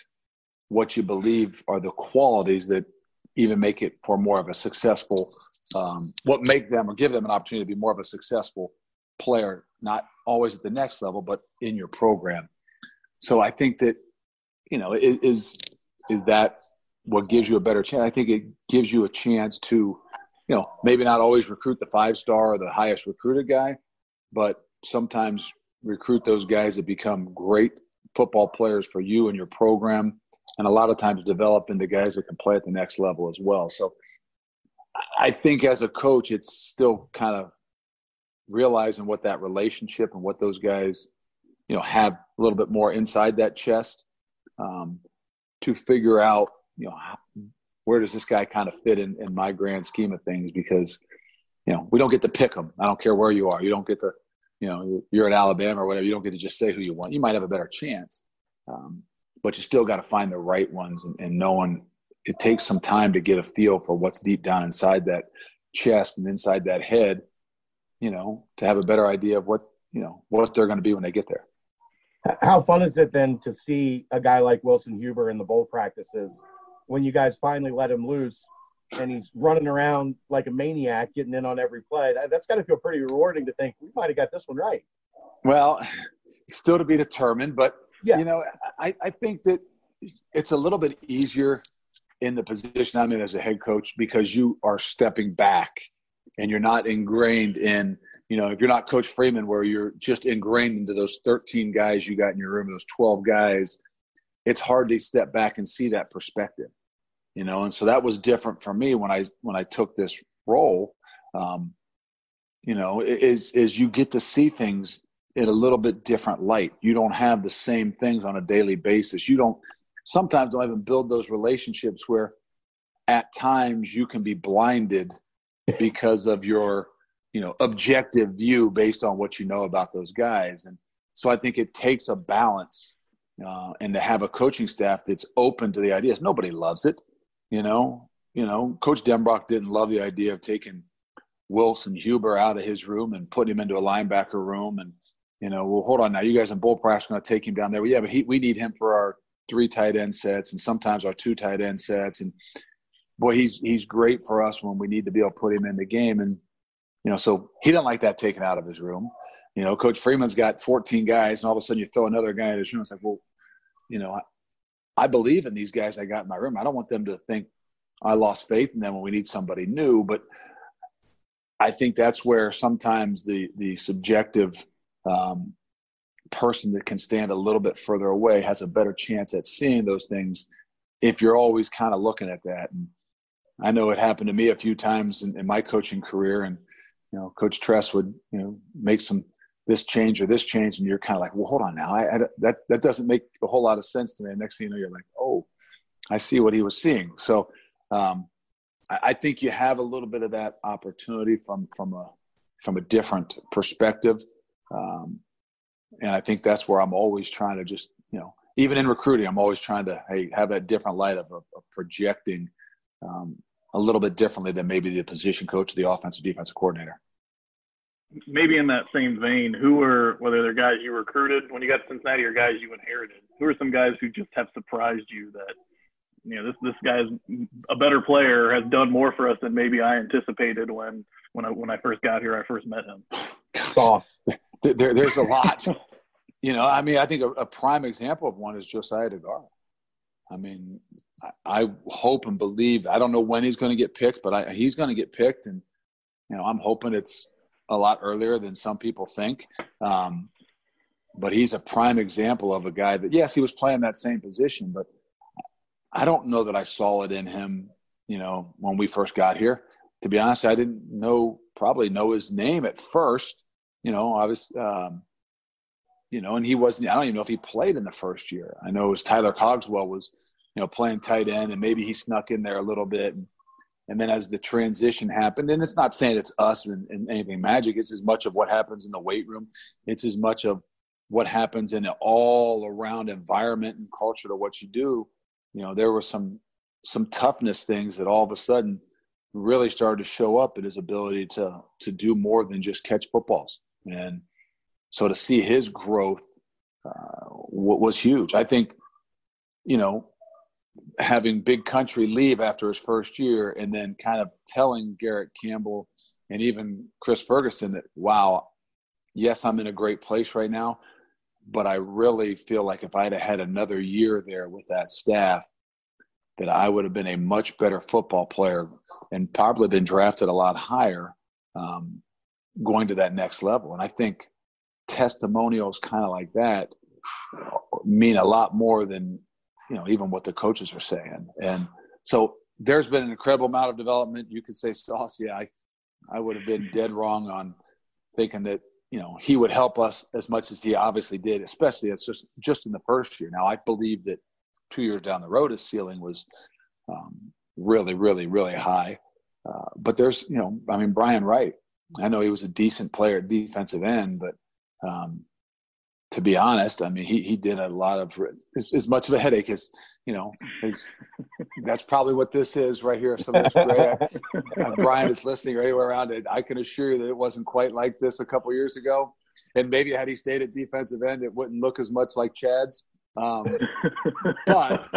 what you believe are the qualities that even make it for more of a successful um, what make them or give them an opportunity to be more of a successful player not always at the next level but in your program. So i think that you know is is that what gives you a better chance i think it gives you a chance to you know maybe not always recruit the five star or the highest recruited guy but sometimes recruit those guys that become great football players for you and your program and a lot of times develop into guys that can play at the next level as well. So I think as a coach, it's still kind of realizing what that relationship and what those guys, you know, have a little bit more inside that chest um, to figure out, you know, where does this guy kind of fit in, in my grand scheme of things? Because, you know, we don't get to pick them. I don't care where you are. You don't get to, you know, you're at Alabama or whatever. You don't get to just say who you want. You might have a better chance. Um, but you still got to find the right ones and, and knowing it takes some time to get a feel for what's deep down inside that chest and inside that head you know to have a better idea of what you know what they're going to be when they get there how fun is it then to see a guy like wilson huber in the bowl practices when you guys finally let him loose and he's running around like a maniac getting in on every play. That's got to feel pretty rewarding to think we might have got this one right. Well still to be determined but yeah. You know, I, I think that it's a little bit easier in the position I'm in as a head coach because you are stepping back and you're not ingrained in, you know, if you're not Coach Freeman, where you're just ingrained into those 13 guys you got in your room, those 12 guys, it's hard to step back and see that perspective, you know. And so that was different for me when I when I took this role. Um, you know, is is you get to see things in a little bit different light. You don't have the same things on a daily basis. You don't sometimes don't even build those relationships where at times you can be blinded because of your you know objective view based on what you know about those guys and so i think it takes a balance uh, and to have a coaching staff that's open to the ideas nobody loves it you know you know coach denbrock didn't love the idea of taking wilson huber out of his room and putting him into a linebacker room and you know, well, hold on now. You guys in bull going to take him down there. Well, yeah, but he, we need him for our three tight end sets and sometimes our two tight end sets. And boy, he's he's great for us when we need to be able to put him in the game. And you know, so he didn't like that taken out of his room. You know, Coach Freeman's got 14 guys, and all of a sudden you throw another guy in his room. It's like, well, you know, I, believe in these guys I got in my room. I don't want them to think I lost faith in them when we need somebody new. But I think that's where sometimes the the subjective um, person that can stand a little bit further away has a better chance at seeing those things if you're always kind of looking at that. And I know it happened to me a few times in, in my coaching career, and you know, Coach Tress would you know make some this change or this change, and you're kind of like, well, hold on now, I, I, that that doesn't make a whole lot of sense to me. And next thing you know, you're like, oh, I see what he was seeing. So um, I, I think you have a little bit of that opportunity from from a from a different perspective. Um, and I think that's where I'm always trying to just, you know, even in recruiting, I'm always trying to hey, have that different light of, of, projecting um, a little bit differently than maybe the position coach or the offensive defensive coordinator. Maybe in that same vein, who are whether they're guys you recruited when you got to Cincinnati or guys you inherited? Who are some guys who just have surprised you that you know this this guy's a better player, has done more for us than maybe I anticipated when when I when I first got here, I first met him. Sauce there, there's a lot. you know, I mean, I think a, a, prime example of one is Josiah Deguara. I mean, I, I, hope and believe. I don't know when he's going to get picked, but I, he's going to get picked, and you know, I'm hoping it's a lot earlier than some people think. Um, but he's a prime example of a guy that, yes, he was playing that same position, but I don't know that I saw it in him. You know, when we first got here, to be honest, I didn't know probably know his name at first you know, I was, um, you know, and he wasn't, I don't even know if he played in the first year. I know it was Tyler Cogswell was, you know, playing tight end and maybe he snuck in there a little bit. And, and then as the transition happened, and it's not saying it's us and, and anything magic, it's as much of what happens in the weight room. It's as much of what happens in an all around environment and culture to what you do. You know, there were some, some toughness things that all of a sudden really started to show up in his ability to, to do more than just catch footballs. And so to see his growth uh, was huge. I think, you know, having Big Country leave after his first year and then kind of telling Garrett Campbell and even Chris Ferguson that, wow, yes, I'm in a great place right now, but I really feel like if I'd have had another year there with that staff, that I would have been a much better football player and probably been drafted a lot higher um, going to that next level. And I think testimonials kind of like that mean a lot more than you know even what the coaches are saying. And so there's been an incredible amount of development. You could say Sauce, yeah, I, I would have been dead wrong on thinking that you know he would help us as much as he obviously did, especially it's just just in the first year. Now I believe that two years down the road his ceiling was um, really, really, really high. Uh, but there's you know I mean Brian Wright. I know he was a decent player at defensive end, but um, to be honest, I mean, he, he did a lot of as, as much of a headache as you know. As, that's probably what this is right here. Some of this. Brian is listening right around it. I can assure you that it wasn't quite like this a couple years ago. And maybe had he stayed at defensive end, it wouldn't look as much like Chad's. Um, but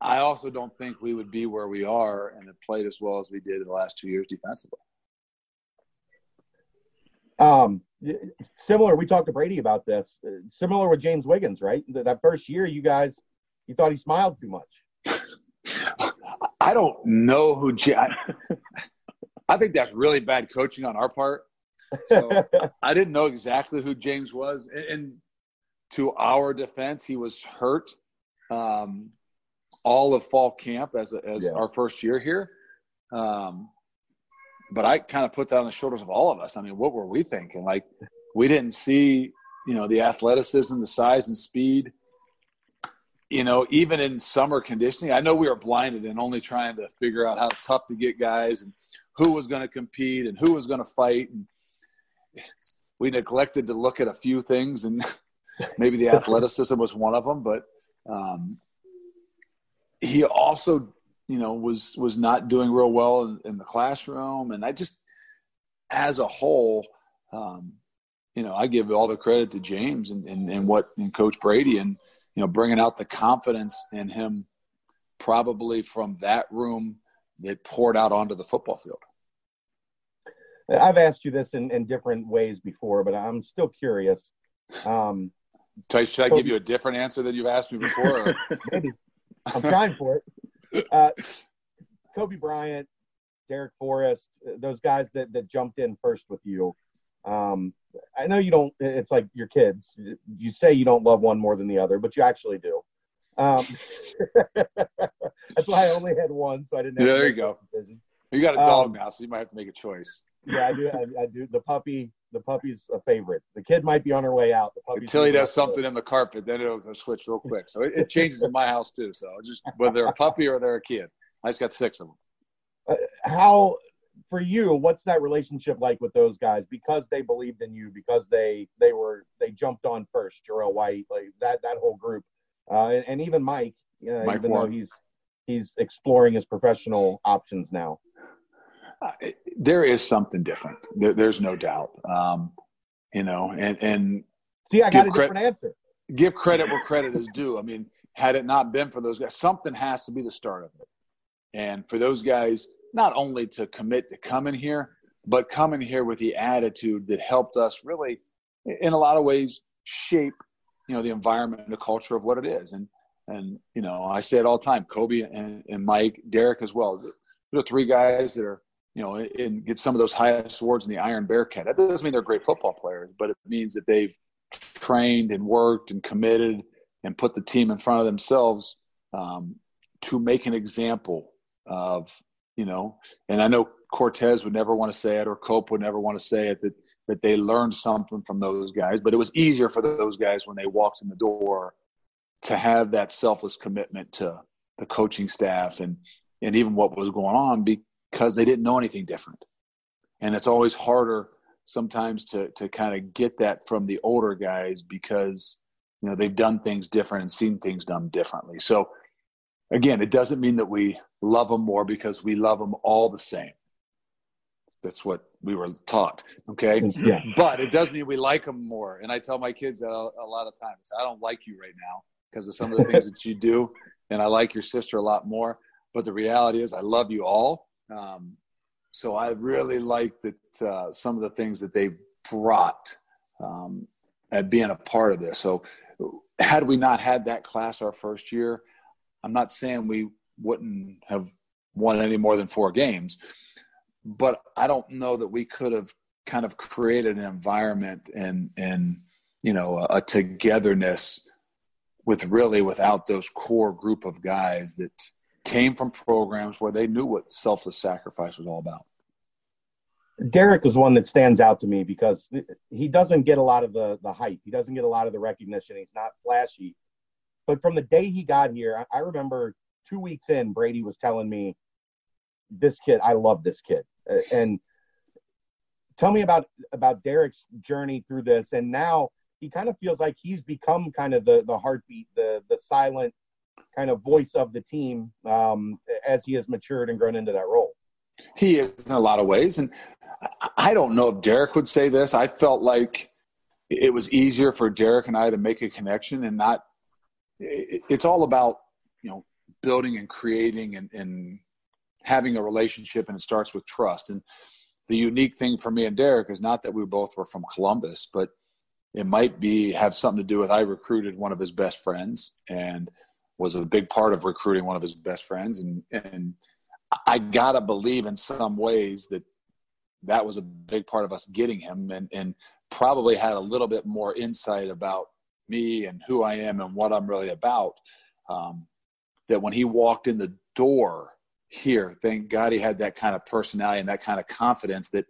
I also don't think we would be where we are and have played as well as we did in the last two years defensively. Um, similar, we talked to Brady about this. Similar with James Wiggins, right? That first year, you guys, you thought he smiled too much. I don't know who. I, I think that's really bad coaching on our part. So I didn't know exactly who James was, and, and to our defense, he was hurt um, all of fall camp as as yeah. our first year here. Um, but I kind of put that on the shoulders of all of us. I mean, what were we thinking? Like, we didn't see, you know, the athleticism, the size and speed. You know, even in summer conditioning, I know we were blinded and only trying to figure out how tough to get guys and who was going to compete and who was going to fight. And we neglected to look at a few things, and maybe the athleticism was one of them. But um, he also you know was was not doing real well in, in the classroom and i just as a whole um, you know i give all the credit to james and, and, and what and coach brady and you know bringing out the confidence in him probably from that room that poured out onto the football field i've asked you this in, in different ways before but i'm still curious um, should I give you a different answer than you've asked me before? Maybe. I'm trying for it. Uh, Coby Bryant, Darrick Forrest, those guys that, that jumped in first with you. Um, I know you don't, it's like your kids. You say you don't love one more than the other, but you actually do. Um, that's why I only had one, so I didn't. yeah, there you go. Decisions. You got a dog um, now, so you might have to make a choice. Yeah, I do. I, I, do. The puppy, the puppy's a favorite. The kid might be on her way out. The Until he does something in the carpet, then it'll switch real quick. So it, it changes in my house too. So just whether they're a puppy or they're a kid, I just got six of them. Uh, how for you? What's that relationship like with those guys? Because they believed in you, because they they were they jumped on first. Jarell White, like that that whole group, uh, and, and, even Mike. You know, Mike even Warren. though he's he's exploring his professional options now. There is something different. There, there's no doubt. Um, you know, and and see, I got a different answer. Give credit where credit is due. I mean, had it not been for those guys, something has to be the start of it. And for those guys, not only to commit to coming here, but coming here with the attitude that helped us really, in a lot of ways, shape you know the environment and the culture of what it is. And and you know, I say it all the time. Coby and, and Mike, Darrick as well. Are three guys that are you know, and get some of those highest awards in the Iron Bearcat. That doesn't mean they're great football players, but it means that they've trained and worked and committed and put the team in front of themselves um, to make an example of, you know, and I know Cortez would never want to say it or Cope would never want to say it that that they learned something from those guys, but it was easier for those guys when they walked in the door to have that selfless commitment to the coaching staff and and even what was going on because they didn't know anything different. And it's always harder sometimes to to kind of get that from the older guys because you know they've done things different and seen things done differently. So again, it doesn't mean that we love them more because we love them all the same. that's what we were taught. Okay. Yeah. But it does mean we like them more. And I tell my kids that a, a lot of times. I don't like you right now because of some of the things that you do, and I like your sister a lot more. But the reality is, I love you all. Um, so I really like that uh, some of the things that they've brought um, at being a part of this. So had we not had that class our first year, I'm not saying we wouldn't have won any more than four games, but I don't know that we could have kind of created an environment and and you know a, a togetherness with really without those core group of guys that came from programs where they knew what selfless sacrifice was all about. Darrick is one that stands out to me because he doesn't get a lot of the the hype. He doesn't get a lot of the recognition. He's not flashy. But from the day he got here, I, I remember two weeks in, Brady was telling me, "This kid, I love this kid." And tell me about about Darrick's journey through this. And now he kind of feels like he's become kind of the the heartbeat, the the silent kind of voice of the team um, as he has matured and grown into that role. He is in a lot of ways, and I don't know if Darrick would say this. I felt like it was easier for Darrick and I to make a connection and not. It's all about you know building and creating and, and having a relationship, and it starts with trust. And the unique thing for me and Darrick is not that we both were from Columbus, but it might be have something to do with I recruited one of his best friends and was a big part of recruiting one of his best friends, and and I gotta believe in some ways that that was a big part of us getting him and, and probably had a little bit more insight about me and who I am and what I'm really about. Um, that when he walked in the door here, thank God he had that kind of personality and that kind of confidence that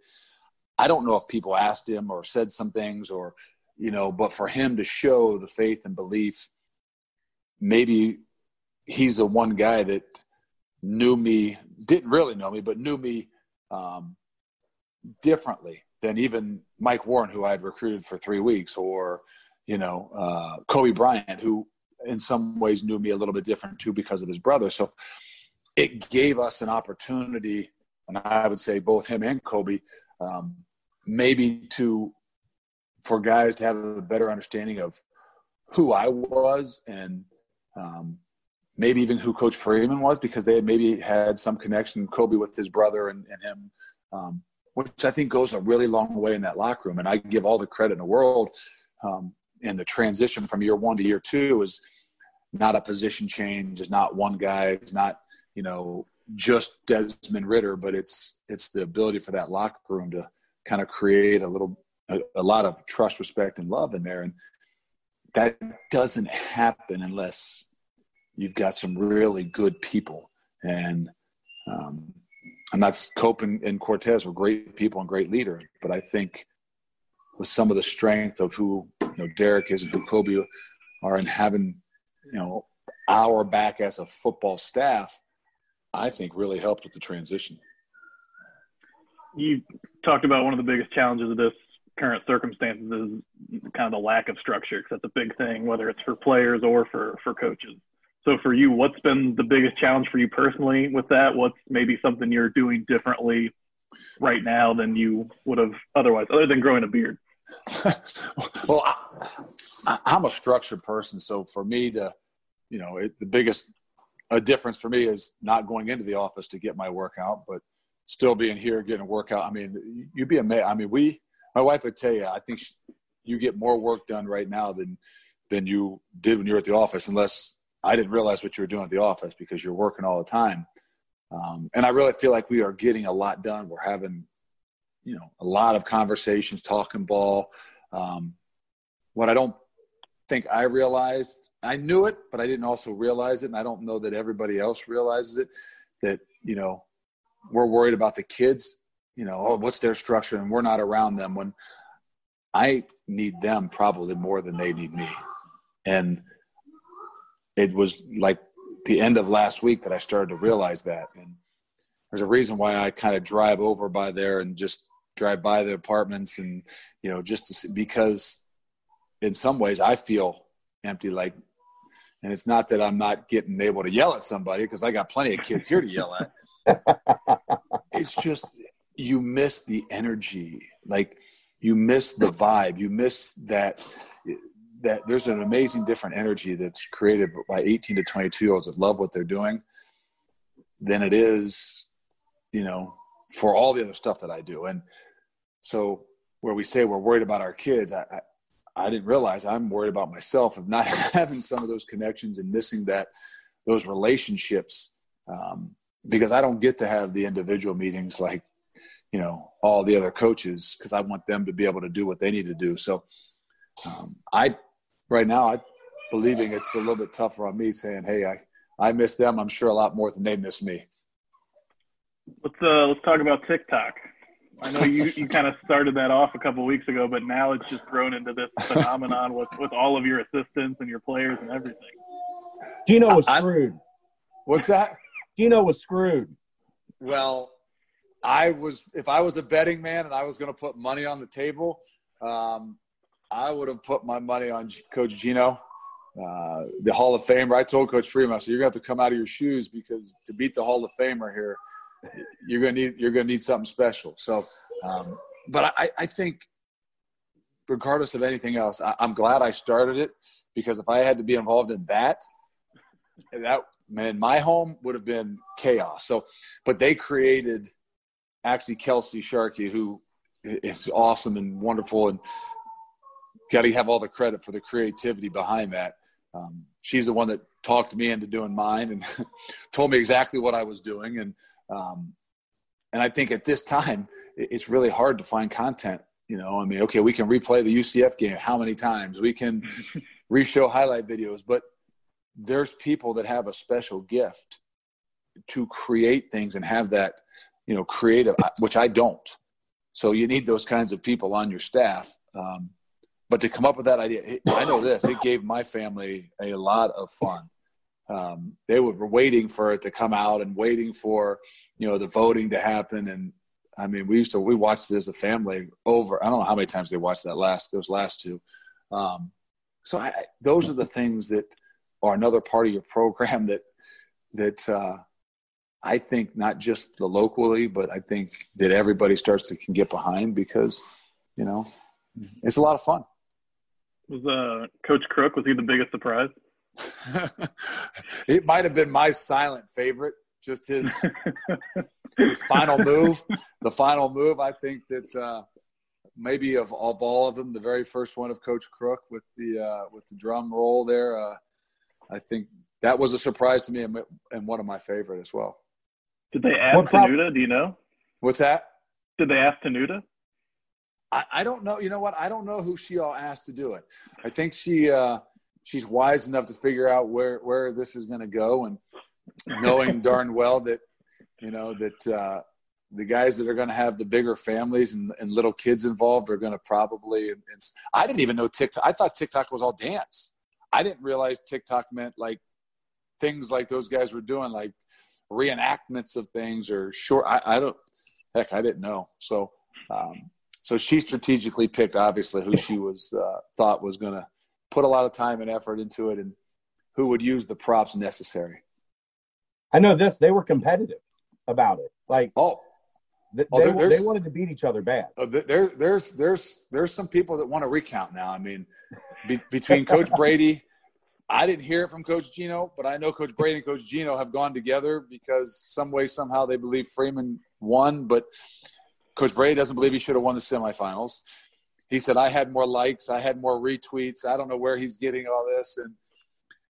I don't know if people asked him or said some things or, you know, but for him to show the faith and belief, maybe he's the one guy that knew me, didn't really know me, but knew me um, differently than even Mike Warren, who I had recruited for three weeks, or you know uh, Coby Bryant, who in some ways knew me a little bit different too because of his brother. So it gave us an opportunity, and I would say both him and Coby, um, maybe to for guys to have a better understanding of who I was and um, maybe even who Coach Freeman was because they had maybe had some connection, Coby with his brother and, and him. Um, which I think goes a really long way in that locker room. And I give all the credit in the world. Um, and the transition from year one to year two is not a position change. Is not one guy. It's not you know just Desmond Ridder, but it's it's the ability for that locker room to kind of create a little a, a lot of trust, respect, and love in there. And that doesn't happen unless you've got some really good people. And um, I'm not Cope and, and Cortez were great people and great leaders, but I think with some of the strength of who you know Darrick is and who Coby are, and having you know our back as a football staff, I think really helped with the transition. You talked about one of the biggest challenges of this current circumstances is kind of the lack of structure because that's a big thing, whether it's for players or for for coaches. So for you, what's been the biggest challenge for you personally with that? What's maybe something you're doing differently right now than you would have otherwise, other than growing a beard? well, I, am a structured person, so for me to, you know, it, the biggest a difference for me is not going into the office to get my workout, but still being here getting a workout. I mean, you'd be amazed. I mean, we, my wife would tell you, I think she, you get more work done right now than than you did when you were at the office, unless I didn't realize what you were doing at the office because you're working all the time. Um, and I really feel like we are getting a lot done. We're having, you know, a lot of conversations, talking ball. Um, what I don't think I realized, I knew it, but I didn't also realize it. And I don't know that everybody else realizes it that, you know, we're worried about the kids, you know, oh, what's their structure? And we're not around them when I need them probably more than they need me. And, it was like the end of last week that I started to realize that. And there's a reason why I kind of drive over by there and just drive by the apartments and, you know, just to see, because in some ways I feel empty. Like, and it's not that I'm not getting able to yell at somebody because I got plenty of kids here to yell at. it's just, you miss the energy like you miss the vibe you miss that that there's an amazing different energy that's created by 18 to 22 year olds that love what they're doing than it is you know for all the other stuff that i do and so where we say we're worried about our kids i i, I didn't realize i'm worried about myself of not having some of those connections and missing that those relationships um, because i don't get to have the individual meetings like you know all the other coaches because I want them to be able to do what they need to do. So um, I right now I believing it's a little bit tougher on me saying, hey, I I miss them. I'm sure a lot more than they miss me. Let's uh, let's talk about TikTok. I know you, you kind of started that off a couple of weeks ago, but now it's just grown into this phenomenon with, with all of your assistants and your players and everything. Gino was screwed. I, what's that? Gino was screwed. Well, I was if I was a betting man and I was going to put money on the table, um, I would have put my money on Coach Gino, uh, the Hall of Famer. I told Coach Freeman, said, "You're going to have to come out of your shoes because to beat the Hall of Famer here, you're going to need you're going to need something special." So, um, but I, I, think, regardless of anything else, I, I'm glad I started it because if I had to be involved in that, that man, my home would have been chaos. So, but they created actually Kelsey Sharkey, who is awesome and wonderful, and got to have all the credit for the creativity behind that. Um, she's the one that talked me into doing mine and told me exactly what I was doing, and um, and I think at this time it's really hard to find content. You know, I mean, okay, we can replay the UCF game how many times? We can reshow highlight videos, but there's people that have a special gift to create things and have that you know creative which i don't so you need those kinds of people on your staff um, but to come up with that idea i know this it gave my family a lot of fun. Um, they were waiting for it to come out and waiting for you know the voting to happen. And i mean we used to we watched it as a family over i don't know how many times they watched that last those last two. Um, so I, those are the things that are another part of your program that that uh, I think not just the locally, but I think that everybody starts to can get behind because, you know, it's a lot of fun. Was uh, Coach Crook was he the biggest surprise? it might have been my silent favorite. Just his his final move, the final move. I think that uh, maybe of, of all of them, the very first one of Coach Crook with the uh, with the drum roll there. Uh, I think that was a surprise to me and, and one of my favorite as well. Did they ask what Tenuta? Do you know? What's that? Did they ask Tenuta? I, I don't know. You know what? I don't know who she all asked to do it. I think she uh, she's wise enough to figure out where where this is going to go, and knowing darn well that you know that uh, the guys that are going to have the bigger families and, and little kids involved are going to probably. And, and I didn't even know TikTok. I thought TikTok was all dance. I didn't realize TikTok meant like things like those guys were doing, like reenactments of things or short. I, I don't. Heck, I didn't know. So, um, so she strategically picked obviously who she was uh, thought was going to put a lot of time and effort into it, and who would use the props necessary. I know this. They were competitive about it. Like oh. They, oh, they, they wanted to beat each other bad. Oh, there, there's, there's, there's some people that want to recount now. I mean, be, between Coach Brady I didn't hear it from Coach Gino, but I know Coach Brady and Coach Gino have gone together because some way, somehow, they believe Freeman won, but Coach Brady doesn't believe he should have won the semifinals. He said, I had more likes, I had more retweets. I don't know where he's getting all this. And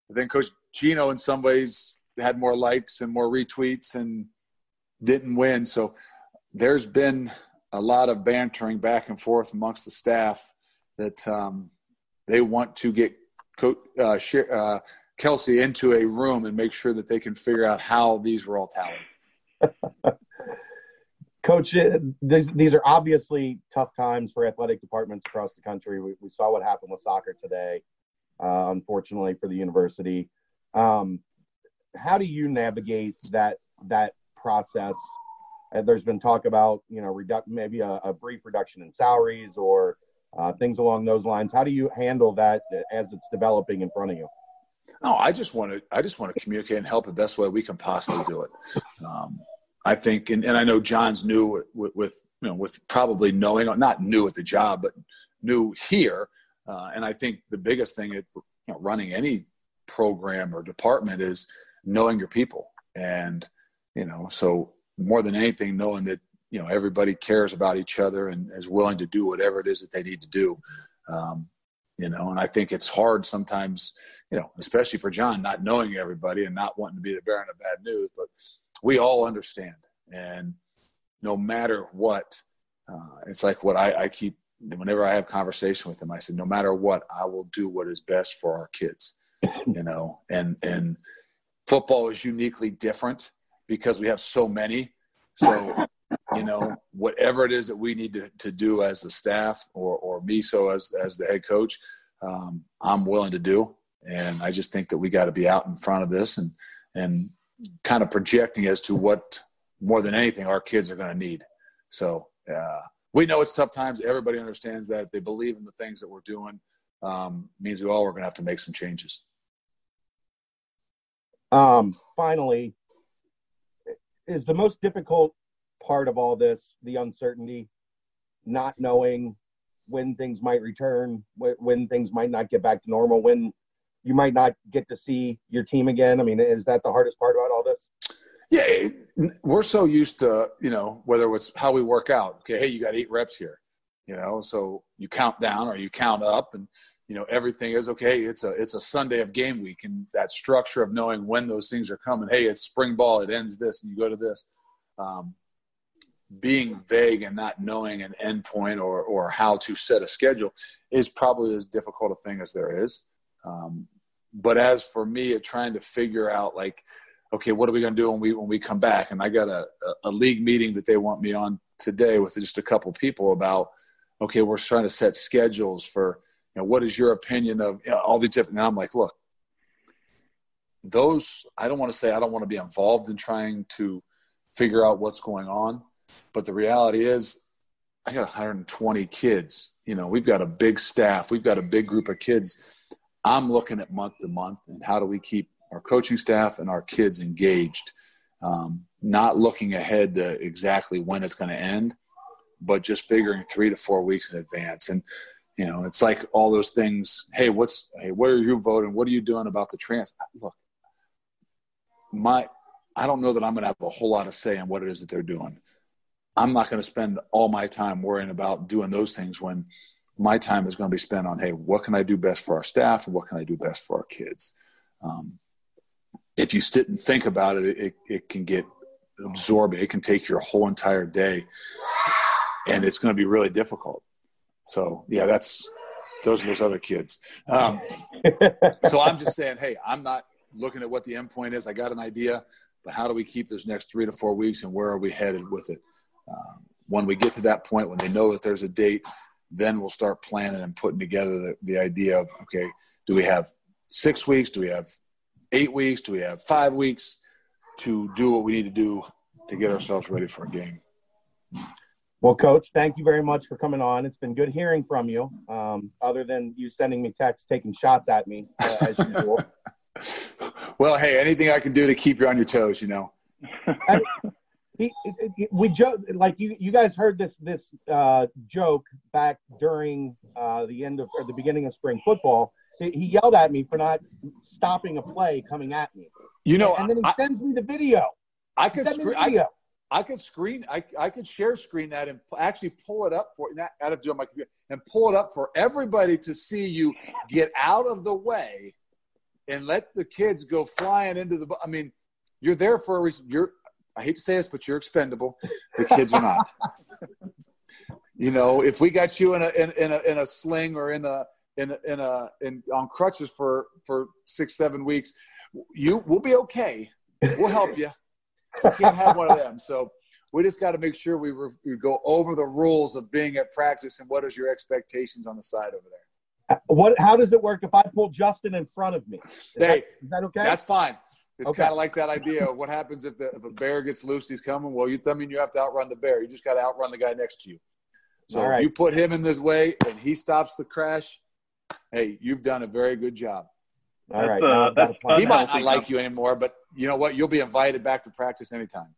then Coach Gino, in some ways, had more likes and more retweets and didn't win. So there's been a lot of bantering back and forth amongst the staff that um, they want to get uh, uh, Kelsey into a room and make sure that they can figure out how these were all tallied. Coach, uh, these, these are obviously tough times for athletic departments across the country. We, we saw what happened with soccer today, uh, unfortunately for the university. Um, how do you navigate that that process? Uh, there's been talk about you know reduct maybe a, a brief reduction in salaries or uh, things along those lines. How do you handle that as it's developing in front of you? No, I just want to. I just want to communicate and help the best way we can possibly do it. Um, I think, and, and I know John's new with, with, you know with probably knowing not new at the job, but new here. Uh, and I think the biggest thing at you know, running any program or department is knowing your people, and you know, so more than anything, knowing that you know everybody cares about each other and is willing to do whatever it is that they need to do. Um, you know, and I think it's hard sometimes, you know, especially for John, not knowing everybody and not wanting to be the bearer of bad news, but we all understand. And no matter what, uh, it's like what I, I keep, whenever I have conversation with them, I said, no matter what, I will do what is best for our kids, you know, and, and football is uniquely different because we have so many. So you know, whatever it is that we need to, to do as a staff or, or me so as, as the head coach, um, I'm willing to do. And I just think that we got to be out in front of this and, and kind of projecting as to what more than anything our kids are going to need. So uh, we know it's tough times. Everybody understands that. They believe in the things that we're doing. Um, means we all are going to have to make some changes. Um, finally, is the most difficult part of all this the uncertainty, not knowing when things might return, when things might not get back to normal, when you might not get to see your team again. I mean, is that the hardest part about all this? Yeah, we're so used to, you know, whether it's how we work out. Okay, hey, you got eight reps here, you know, so you count down or you count up, and you know everything is okay. It's a it's a Sunday of game week, and that structure of knowing when those things are coming. Hey, it's spring ball. It ends this, and you go to this. Um, being vague and not knowing an endpoint or, or how to set a schedule is probably as difficult a thing as there is. Um, but as for me, trying to figure out like, okay, what are we going to do when we when we come back? And I got a, a league meeting that they want me on today with just a couple people about, okay, we're trying to set schedules for, you know, what is your opinion of you know, all these different? And I'm like, look, those I don't want to say I don't want to be involved in trying to figure out what's going on but the reality is, I got 120 kids. You know, we've got a big staff, we've got a big group of kids. I'm looking at month to month and how do we keep our coaching staff and our kids engaged, um, not looking ahead to exactly when it's going to end, but just figuring three to four weeks in advance. And you know, it's like all those things. Hey, what's hey, what are you voting? What are you doing about the trans? Look, my I don't know that I'm going to have a whole lot of say in what it is that they're doing. I'm not going to spend all my time worrying about doing those things when my time is going to be spent on, hey, what can I do best for our staff and what can I do best for our kids? Um, if you sit and think about it, it, it can get absorbing. It can take your whole entire day, and it's going to be really difficult. So, yeah, that's those are those other kids. Um, so I'm just saying, hey, I'm not looking at what the end point is. I got an idea, but how do we keep those next three to four weeks, and where are we headed with it? Um, when we get to that point, when they know that there's a date, then we'll start planning and putting together the, the idea of okay, do we have six weeks? Do we have eight weeks? Do we have five weeks to do what we need to do to get ourselves ready for a game? Well, Coach, thank you very much for coming on. It's been good hearing from you. Um, other than you sending me texts, taking shots at me uh, as usual. well, hey, anything I can do to keep you on your toes, you know he, we joke like you you guys heard this this uh, joke back during uh, the end of or the beginning of spring football. He, he yelled at me for not stopping a play coming at me. You know, and then he I, sends me the video. I could screen. I, I could screen. I, I could share screen that and actually pull it up for not out of doing my computer and pull it up for everybody to see you get out of the way and let the kids go flying into the. I mean, you're there for a reason. You're I hate to say this, but you're expendable. The kids are not. you know, if we got you in a in, in a in a sling or in a in a, in a in on crutches for for six seven weeks, you we'll be okay. We'll help you. You can't have one of them. So we just got to make sure we, re- we go over the rules of being at practice and what is your expectations on the side over there. What? How does it work if I pull Justin in front of me? Is, hey, that, is that okay? That's fine. It's okay. kind of like that idea of what happens if, the, if a bear gets loose, he's coming. Well, you, I mean, you have to outrun the bear. You just got to outrun the guy next to you. So right. you put him in this way and he stops the crash. Hey, you've done a very good job. All right. Uh, he might not like you anymore, but you know what? You'll be invited back to practice anytime.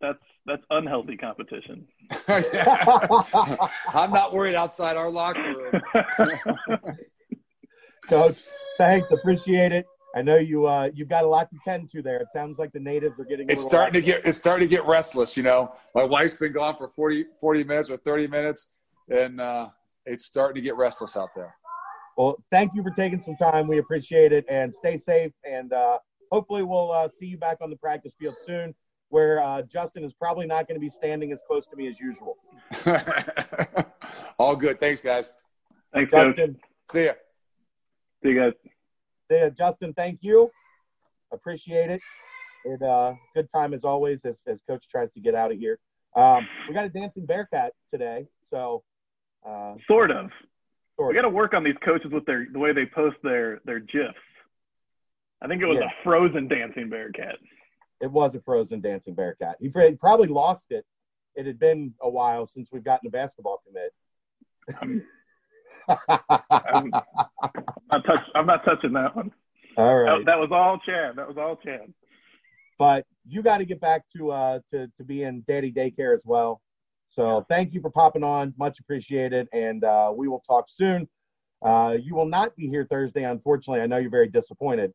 that's that's unhealthy competition. I'm not worried outside our locker room. Coach, thanks. Appreciate it. I know you uh, you've got a lot to tend to there. It sounds like the natives are getting. It's starting to get it's starting to get restless. You know, my wife's been gone for 40, 40 minutes or thirty minutes, and uh, it's starting to get restless out there. Well, thank you for taking some time. We appreciate it, and stay safe. And uh, hopefully, we'll uh, see you back on the practice field soon, where uh, Justin is probably not going to be standing as close to me as usual. All good. Thanks, guys. Thanks, Justin. Coach. See ya. See you guys. Yeah, Justin, thank you. Appreciate it. And uh, good time as always as, as Coach tries to get out of here. Um, we got a dancing bearcat today, so uh, Sort of. sort We got to work on these coaches with their the way they post their their gifs. I think it was Yeah. a frozen dancing bear cat. it was a frozen dancing bearcat. He probably lost it. It had been a while since we've gotten a basketball commit. I'm not touch, I'm not touching that one. All right. That, that was all Chad. That was all Chad. but you got to get back to uh to to be in daddy daycare as well so thank you for popping on much appreciated and uh we will talk soon uh you will not be here thursday unfortunately i know you're very disappointed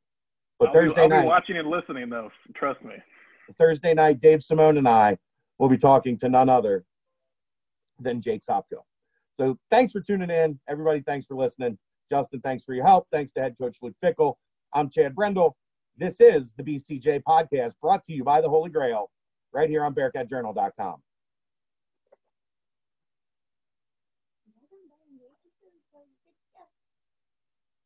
but I'll, be, thursday I'll be night watching and listening though. Trust me. thursday night dave simone and i will be talking to none other than jake sopko so thanks for tuning in. Everybody thanks for listening. Justin thanks for your help. Thanks to head coach luke fickell i'm chad brendel. This is the bcj podcast brought to you by the holy grail right here on bearcatjournal.com